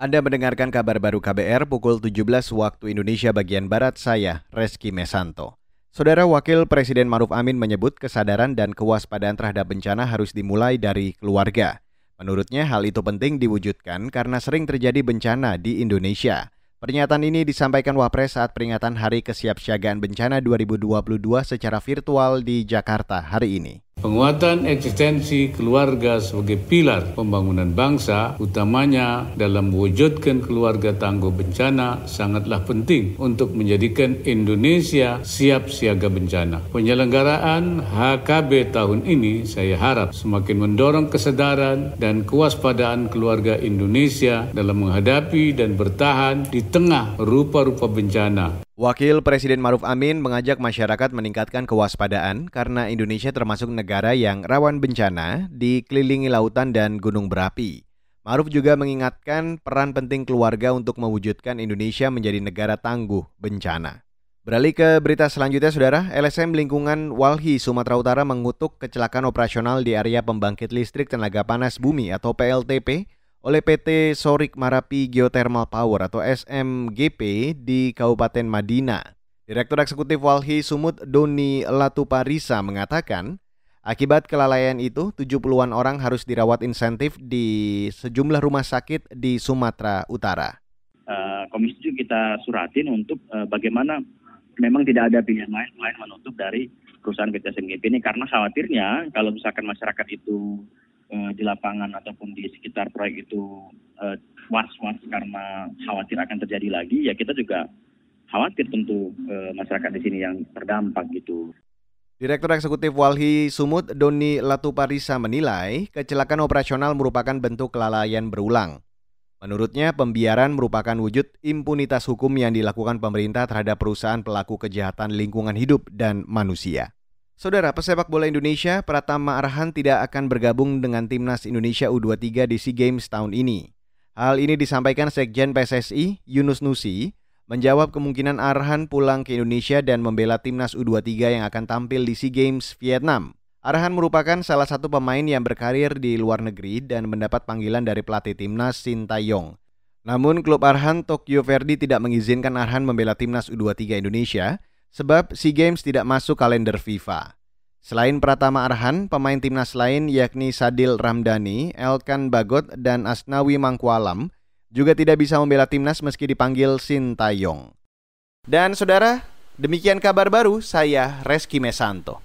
Anda mendengarkan kabar baru KBR pukul 17 waktu Indonesia bagian Barat, saya Reski Mesanto. Saudara Wakil Presiden Maruf Amin menyebut kesadaran dan kewaspadaan terhadap bencana harus dimulai dari keluarga. Menurutnya hal itu penting diwujudkan karena sering terjadi bencana di Indonesia. Pernyataan ini disampaikan Wapres saat peringatan Hari Kesiapsiagaan Bencana 2022 secara virtual di Jakarta hari ini. Penguatan eksistensi keluarga sebagai pilar pembangunan bangsa, utamanya dalam mewujudkan keluarga tangguh bencana, sangatlah penting untuk menjadikan Indonesia siap siaga bencana. Penyelenggaraan HKB tahun ini saya harap semakin mendorong kesadaran dan kewaspadaan keluarga Indonesia dalam menghadapi dan bertahan di tengah rupa-rupa bencana. Wakil Presiden Maruf Amin mengajak masyarakat meningkatkan kewaspadaan karena Indonesia termasuk negara yang rawan bencana dikelilingi lautan dan gunung berapi. Maruf juga mengingatkan peran penting keluarga untuk mewujudkan Indonesia menjadi negara tangguh bencana. Beralih ke berita selanjutnya, Saudara. LSM Lingkungan Walhi, Sumatera Utara mengutuk kecelakaan operasional di area pembangkit listrik tenaga panas bumi atau PLTP oleh PT Sorik Marapi Geothermal Power atau SMGP di Kabupaten Madina. Direktur Eksekutif Walhi Sumut Doni Latuparisa mengatakan, akibat kelalaian itu 70-an orang harus dirawat insentif di sejumlah rumah sakit di Sumatera Utara. Uh, Komisi juga kita suratin untuk uh, bagaimana memang tidak ada pilihan lain selain menutup dari perusahaan PT SMGP ini karena khawatirnya kalau misalkan masyarakat itu uh, di lapangan ataupun di sekitar proyek itu uh, was-was karena khawatir akan terjadi lagi, ya kita juga khawatir tentu uh, masyarakat di sini yang terdampak gitu. Direktur Eksekutif Walhi Sumut Doni Latuparisa menilai kecelakaan operasional merupakan bentuk kelalaian berulang. Menurutnya, pembiaran merupakan wujud impunitas hukum yang dilakukan pemerintah terhadap perusahaan pelaku kejahatan lingkungan hidup dan manusia. Saudara pesepak bola Indonesia, Pratama Arhan tidak akan bergabung dengan timnas Indonesia U23 di SEA Games tahun ini. Hal ini disampaikan Sekjen PSSI, Yunus Nusi, menjawab kemungkinan Arhan pulang ke Indonesia dan membela timnas U23 yang akan tampil di SEA Games Vietnam. Arhan merupakan salah satu pemain yang berkarir di luar negeri dan mendapat panggilan dari pelatih timnas Shin Tae-yong. Namun klub Arhan Tokyo Verdy tidak mengizinkan Arhan membela timnas U23 Indonesia sebab SEA Games tidak masuk kalender FIFA. Selain Pratama Arhan, pemain timnas lain yakni Sadil Ramdhani, Elkan Bagot, dan Asnawi Mangkualam juga tidak bisa membela timnas meski dipanggil Sintayong. Dan saudara, demikian kabar baru saya Reski Mesanto.